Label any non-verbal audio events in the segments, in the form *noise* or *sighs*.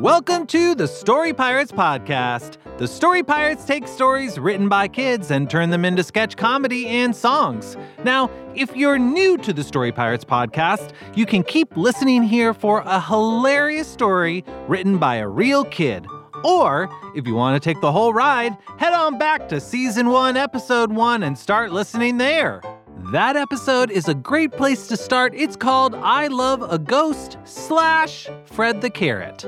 Welcome to the Story Pirates Podcast. The Story Pirates take stories written by kids and turn them into sketch comedy and songs. Now, if you're new to the Story Pirates Podcast, you can keep listening here for a hilarious story written by a real kid. Or, if you want to take the whole ride, head on back to Season 1, Episode 1 and start listening there. That episode is a great place to start. It's called I Love a Ghost slash Fred the Carrot.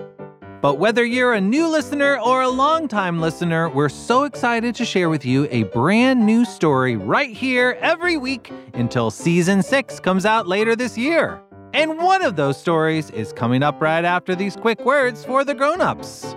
But whether you're a new listener or a longtime listener, we're so excited to share with you a brand new story right here every week until season six comes out later this year. And one of those stories is coming up right after these quick words for the grown-ups.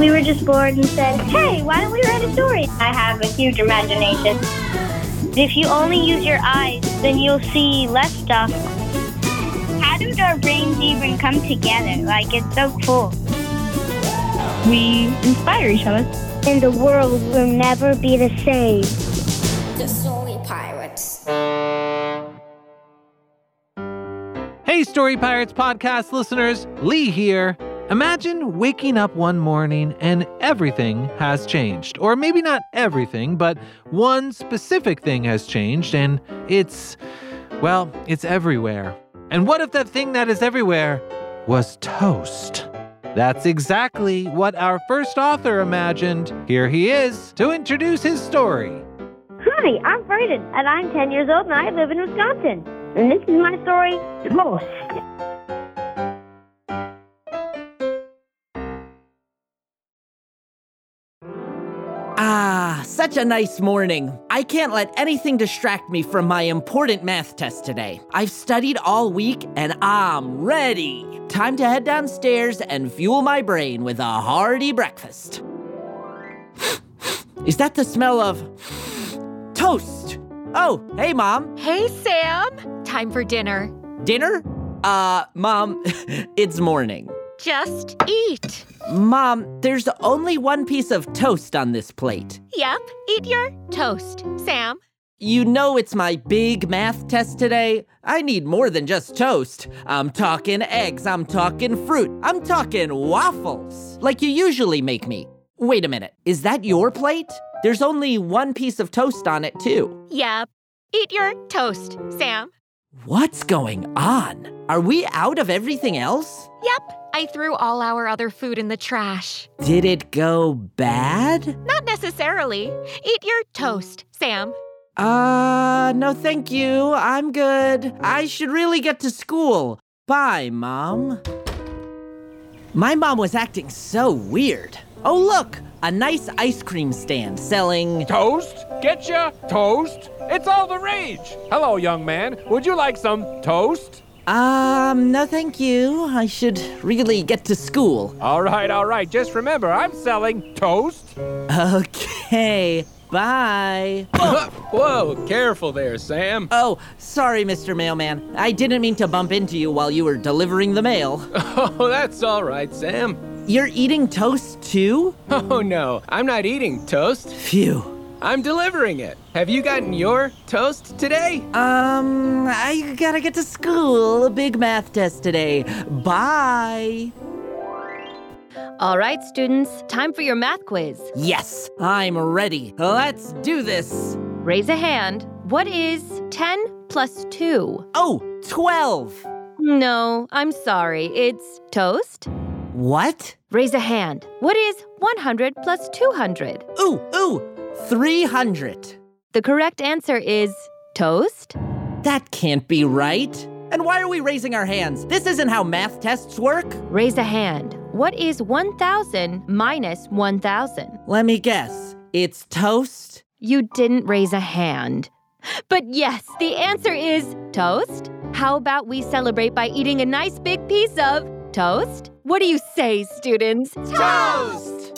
We were just bored and said, hey, why don't we write a story? I have a huge imagination. If you only use your eyes, then you'll see less stuff. How did our brains even come together? Like, it's so cool. We inspire each other. And the world will never be the same. The Story Pirates. Hey, Story Pirates podcast listeners, Lee here. Imagine waking up one morning and everything has changed. Or maybe not everything, but one specific thing has changed, and it's, well, it's everywhere. And what if that thing that is everywhere was toast? That's exactly what our first author imagined. Here he is to introduce his story. Hi, I'm Brayden, and I'm 10 years old, and I live in Wisconsin. And this is my story, Toast. Such a nice morning. I can't let anything distract me from my important math test today. I've studied all week and I'm ready. Time to head downstairs and fuel my brain with a hearty breakfast. *gasps* Is that the smell of toast? Oh, hey, Mom. Hey, Sam. Time for dinner. Dinner? Uh, Mom, *laughs* it's morning. Just eat. Mom, there's only one piece of toast on this plate. Yep, eat your toast, Sam. You know it's my big math test today. I need more than just toast. I'm talking eggs, I'm talking fruit, I'm talking waffles, like you usually make me. Wait a minute. Is that your plate? There's only one piece of toast on it, too. Yep. Eat your toast, Sam. What's going on? Are we out of everything else? Yep. I threw all our other food in the trash. Did it go bad? Not necessarily. Eat your toast, Sam. Uh, no thank you. I'm good. I should really get to school. Bye, Mom. My mom was acting so weird. Oh, look, a nice ice cream stand selling. Toast? Getcha? Toast? It's all the rage. Hello, young man. Would you like some toast? Um, no thank you. I should really get to school. All right, all right. Just remember, I'm selling toast. Okay, bye. *laughs* Whoa, careful there, Sam. Oh, sorry, Mr. Mailman. I didn't mean to bump into you while you were delivering the mail. *laughs* Oh, that's all right, Sam. You're eating toast too? *laughs* Oh, no, I'm not eating toast. Phew. I'm delivering it. Have you gotten your toast today? Um, I gotta get to school. A big math test today. Bye. All right, students, time for your math quiz. Yes, I'm ready. Let's do this. Raise a hand. What is 10 plus 2? Oh, 12. No, I'm sorry. It's toast. What? Raise a hand. What is 100 plus 200? Ooh, ooh, 300. The correct answer is toast. That can't be right. And why are we raising our hands? This isn't how math tests work. Raise a hand. What is 1000 minus 1000? Let me guess. It's toast? You didn't raise a hand. But yes, the answer is toast. How about we celebrate by eating a nice big piece of toast? What do you say, students? Toast!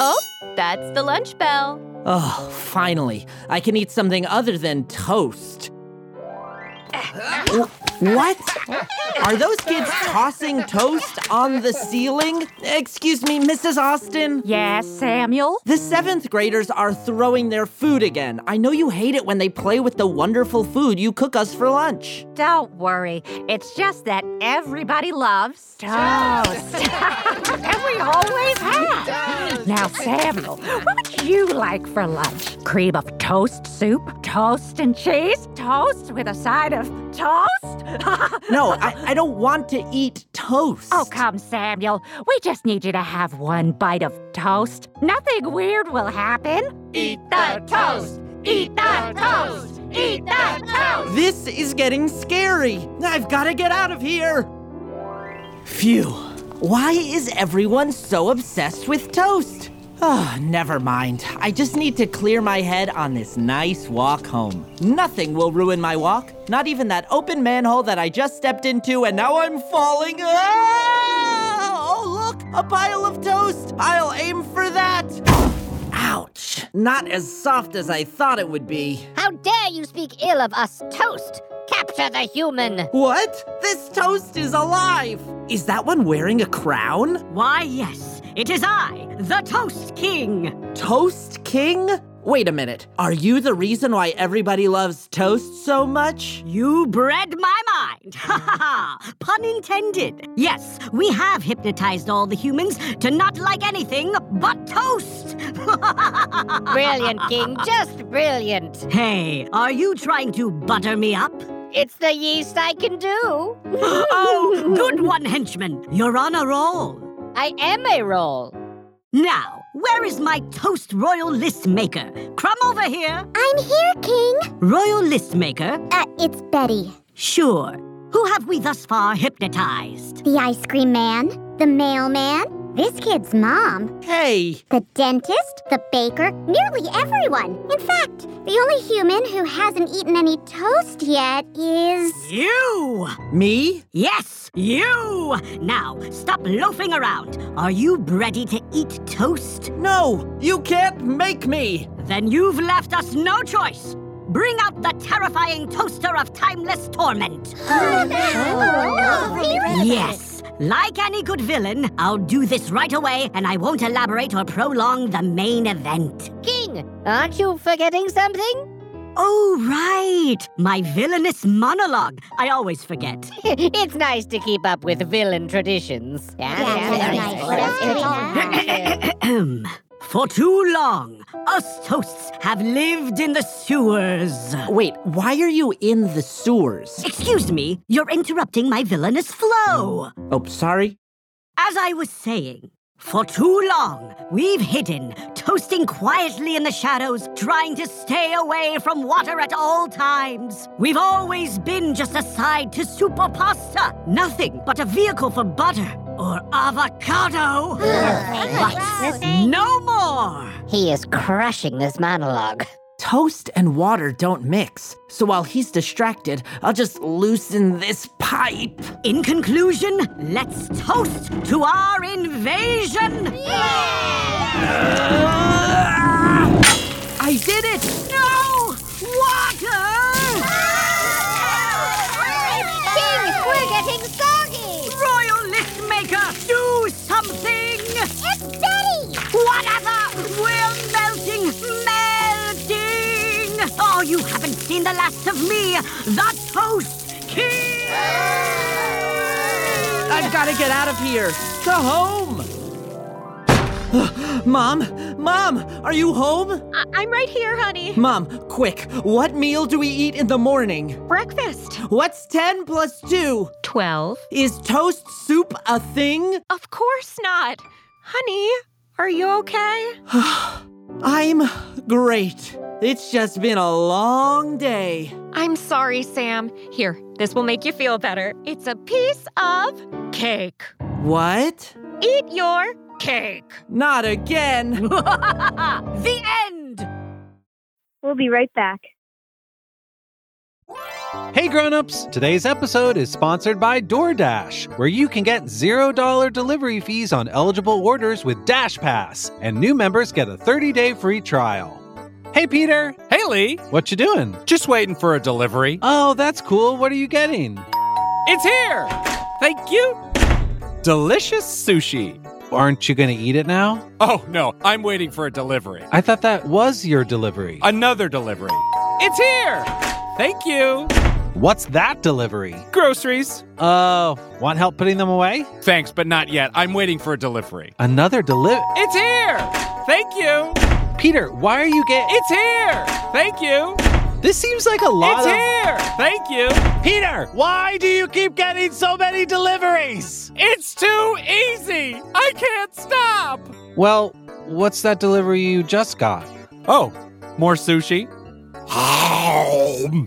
Oh, that's the lunch bell. Oh, finally. I can eat something other than toast. What? Are those kids tossing toast on the ceiling? Excuse me, Mrs. Austin? Yes, Samuel? The seventh graders are throwing their food again. I know you hate it when they play with the wonderful food you cook us for lunch. Don't worry. It's just that everybody loves toast. *laughs* and we always have. Now, Samuel, what would you like for lunch? Cream of toast soup? Toast and cheese? Toast with a side of toast? *laughs* No, I, I don't want to eat toast. Oh, come, Samuel. We just need you to have one bite of toast. Nothing weird will happen. Eat the toast! Eat the toast! Eat the toast! This is getting scary. I've got to get out of here. Phew. Why is everyone so obsessed with toast? Oh, never mind. I just need to clear my head on this nice walk home. Nothing will ruin my walk, not even that open manhole that I just stepped into and now I'm falling. Ah! Oh, look, a pile of toast. I'll aim for that. Ouch. Not as soft as I thought it would be. How dare you speak ill of us, Toast? Capture the human! What? This toast is alive! Is that one wearing a crown? Why, yes, it is I, the Toast King. Toast King? Wait a minute. Are you the reason why everybody loves toast so much? You bred my mind. *laughs* Ha ha ha! Pun intended. Yes, we have hypnotized all the humans to not like anything but toast. *laughs* Brilliant, King, just brilliant. Hey, are you trying to butter me up? It's the yeast I can do. *gasps* oh, good one, henchman. You're on a roll. I am a roll. Now, where is my toast royal list maker? Crumb over here. I'm here, King. Royal list maker? Uh, it's Betty. Sure. Who have we thus far hypnotized? The ice cream man, the mailman, this kid's mom, Hey, the dentist, the baker, nearly everyone. In fact, the only human who hasn't eaten any toast yet is. You! me? Yes, you! Now, stop loafing around. Are you ready to eat toast? No, you can't make me! Then you've left us no choice. Bring out the terrifying toaster of timeless torment. *gasps* Oh, yes. Like any good villain, I'll do this right away and I won't elaborate or prolong the main event. King, aren't you forgetting something? Oh, right. My villainous monologue. I always forget. *laughs* it's nice to keep up with villain traditions. Yeah, very nice. What *clears throat* *clears throat* else could we have? For too long, us toasts have lived in the sewers. Wait, why are you in the sewers? Excuse me, you're interrupting my villainous flow. Oh, sorry. As I was saying, for too long, we've hidden, toasting quietly in the shadows, trying to stay away from water at all times. We've always been just a side to super pasta, nothing but a vehicle for butter or avocado. but no more! He is crushing this monologue. Toast and water don't mix, so while he's distracted, I'll just loosen this pipe. In conclusion, let's toast to our invasion! Yeah! I did it! No! Water! King, we're getting soggy! Royal List Maker, do something! It's Betty! Whatever! We're melting, melting! Oh, you haven't seen the last of me, the Toast King! I've got to get out of here. Go home. *sighs* Mom, Mom, are you home? I- I'm right here, honey. Mom, quick, what meal do we eat in the morning? Breakfast. What's 10 plus 2? 12. Is toast soup a thing? Of course not. Honey, are you okay? *sighs* I'm great. It's just been a long day. I'm sorry, Sam. Here, this will make you feel better. It's a piece of cake. What? Eat your cake. Not again. *laughs* the end! We'll be right back. Hey grown-ups, today's episode is sponsored by DoorDash, where you can get $0 delivery fees on eligible orders with Dash Pass, and new members get a 30-day free trial. Hey Peter, Hey, Lee. what you doing? Just waiting for a delivery. Oh, that's cool. What are you getting? It's here. Thank you. Delicious sushi. Aren't you going to eat it now? Oh, no. I'm waiting for a delivery. I thought that was your delivery. Another delivery. It's here. Thank you. What's that delivery? Groceries. Oh, want help putting them away? Thanks, but not yet. I'm waiting for a delivery. Another delivery? It's here. Thank you. Peter, why are you getting? It's here. Thank you. This seems like a lot It's of. here. Thank you. Peter, why do you keep getting so many deliveries? It's too easy. I can't stop. Well, what's that delivery you just got? Oh, more sushi. Mm-hmm.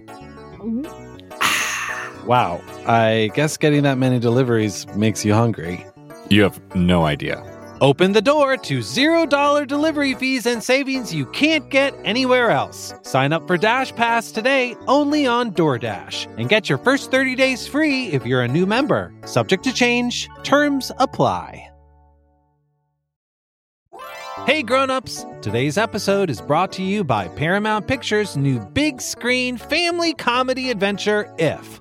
Wow, I guess getting that many deliveries makes you hungry. You have no idea. Open the door to $0 delivery fees and savings you can't get anywhere else. Sign up for Dash Pass today only on DoorDash and get your first 30 days free if you're a new member. Subject to change, terms apply. Hey grown-ups, today's episode is brought to you by Paramount Pictures' new big screen family comedy adventure If.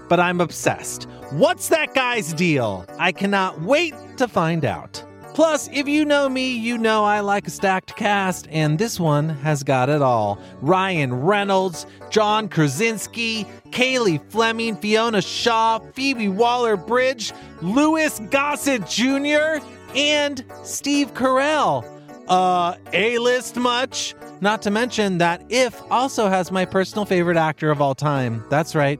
but I'm obsessed. What's that guy's deal? I cannot wait to find out. Plus, if you know me, you know I like a stacked cast, and this one has got it all. Ryan Reynolds, John Krasinski, Cailey Fleming, Fiona Shaw, Phoebe Waller Bridge, Louis Gossett Jr., and Steve Carell. Uh, A list much? Not to mention that If also has my personal favorite actor of all time. That's right,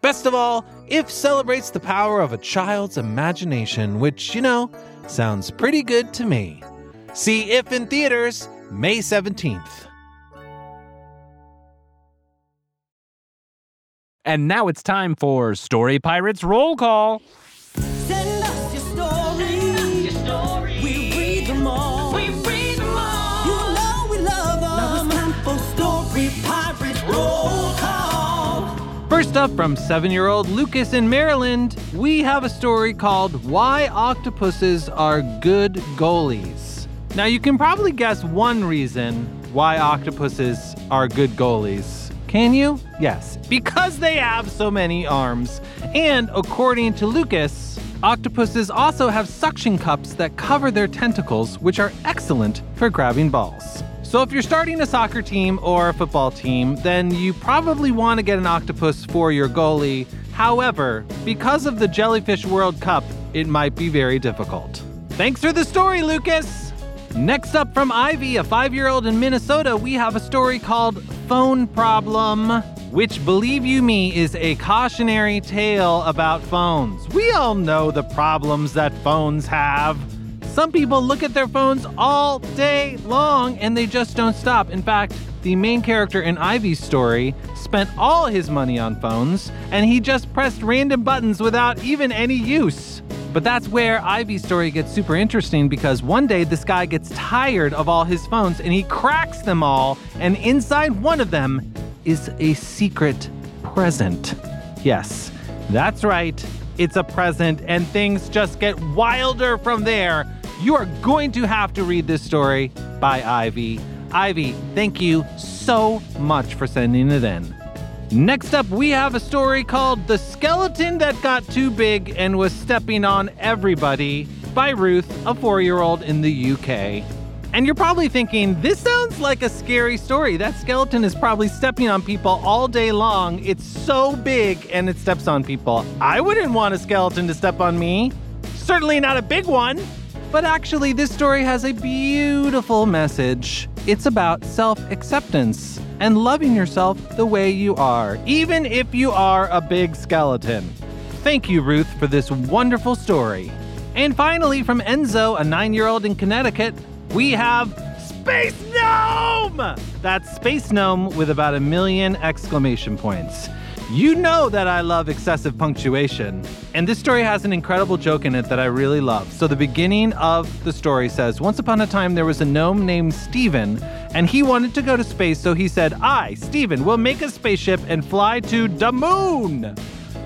Best of all, IF celebrates the power of a child's imagination, which, you know, sounds pretty good to me. See IF in theaters May 17th. And now it's time for Story Pirates Roll Call. First up from seven year old Lucas in Maryland, we have a story called Why Octopuses Are Good Goalies. Now, you can probably guess one reason why octopuses are good goalies. Can you? Yes, because they have so many arms. And according to Lucas, octopuses also have suction cups that cover their tentacles, which are excellent for grabbing balls. So, if you're starting a soccer team or a football team, then you probably want to get an octopus for your goalie. However, because of the Jellyfish World Cup, it might be very difficult. Thanks for the story, Lucas! Next up from Ivy, a five year old in Minnesota, we have a story called Phone Problem, which, believe you me, is a cautionary tale about phones. We all know the problems that phones have. Some people look at their phones all day long and they just don't stop. In fact, the main character in Ivy's story spent all his money on phones and he just pressed random buttons without even any use. But that's where Ivy's story gets super interesting because one day this guy gets tired of all his phones and he cracks them all, and inside one of them is a secret present. Yes, that's right. It's a present, and things just get wilder from there. You are going to have to read this story by Ivy. Ivy, thank you so much for sending it in. Next up, we have a story called The Skeleton That Got Too Big and Was Stepping on Everybody by Ruth, a four year old in the UK. And you're probably thinking, this sounds like a scary story. That skeleton is probably stepping on people all day long. It's so big and it steps on people. I wouldn't want a skeleton to step on me. Certainly not a big one. But actually, this story has a beautiful message. It's about self acceptance and loving yourself the way you are, even if you are a big skeleton. Thank you, Ruth, for this wonderful story. And finally, from Enzo, a nine year old in Connecticut, we have Space Gnome! That's Space Gnome with about a million exclamation points. You know that I love excessive punctuation. And this story has an incredible joke in it that I really love. So, the beginning of the story says Once upon a time, there was a gnome named Steven, and he wanted to go to space. So he said, I, Steven, will make a spaceship and fly to the moon.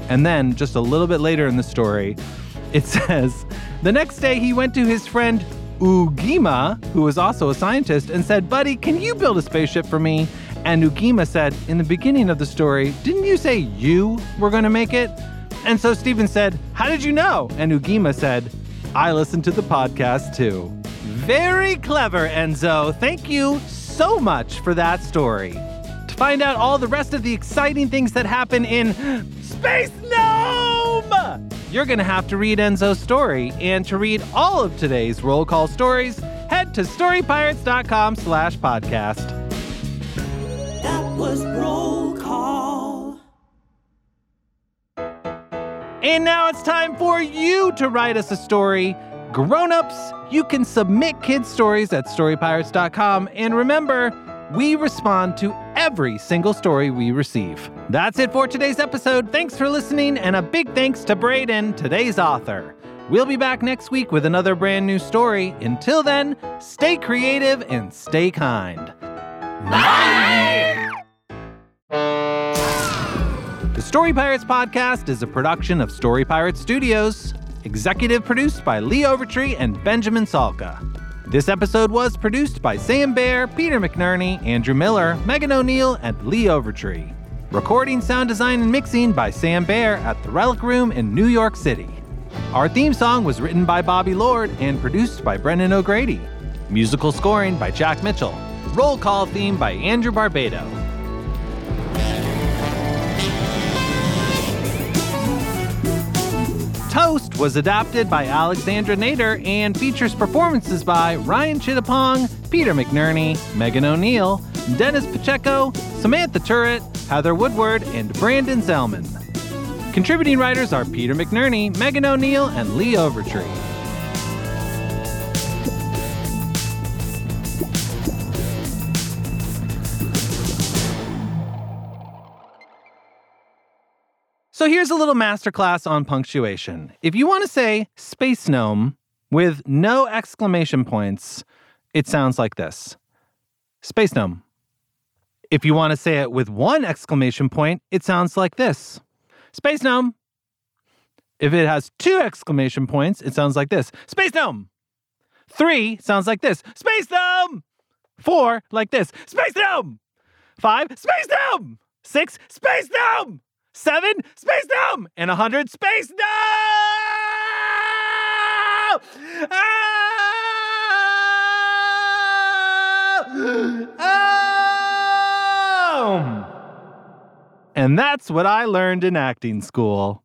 And then, just a little bit later in the story, it *laughs* says, The next day, he went to his friend Ugima, who was also a scientist, and said, Buddy, can you build a spaceship for me? And Ugima said, In the beginning of the story, didn't you say you were going to make it? And so Steven said, How did you know? And Ugima said, I listened to the podcast too. Very clever, Enzo. Thank you so much for that story. To find out all the rest of the exciting things that happen in Space Gnome, you're going to have to read Enzo's story. And to read all of today's roll call stories, head to storypirates.com slash podcast. That was roll call. And now it's time for you to write us a story. Grown-ups, you can submit kids' stories at storypirates.com. And remember, we respond to every single story we receive. That's it for today's episode. Thanks for listening, and a big thanks to Brayden, today's author. We'll be back next week with another brand new story. Until then, stay creative and stay kind. Bye! The Story Pirates podcast is a production of Story Pirates Studios, executive produced by Lee Overtree and Benjamin Salka. This episode was produced by Sam Baer, Peter McNerney, Andrew Miller, Megan O'Neill, and Lee Overtree. Recording, sound design, and mixing by Sam Baer at the Relic Room in New York City. Our theme song was written by Bobby Lord and produced by Brendan O'Grady. Musical scoring by Jack Mitchell. Roll call theme by Andrew Barbado. Toast was adapted by Alexandra Nader and features performances by Ryan Chittapong, Peter McNerney, Megan O'Neill, Dennis Pacheco, Samantha Turret, Heather Woodward, and Brandon Zellman. Contributing writers are Peter McNerney, Megan O'Neill, and Lee Overtree. So here's a little masterclass on punctuation. If you want to say space gnome with no exclamation points, it sounds like this Space gnome. If you want to say it with one exclamation point, it sounds like this Space gnome. If it has two exclamation points, it sounds like this Space gnome. Three sounds like this Space gnome. Four, like this Space gnome. Five, Space gnome. Six, Space gnome. Seven, Space gnome. And a hundred, Space gnome. Ah! And that's what I learned in acting school.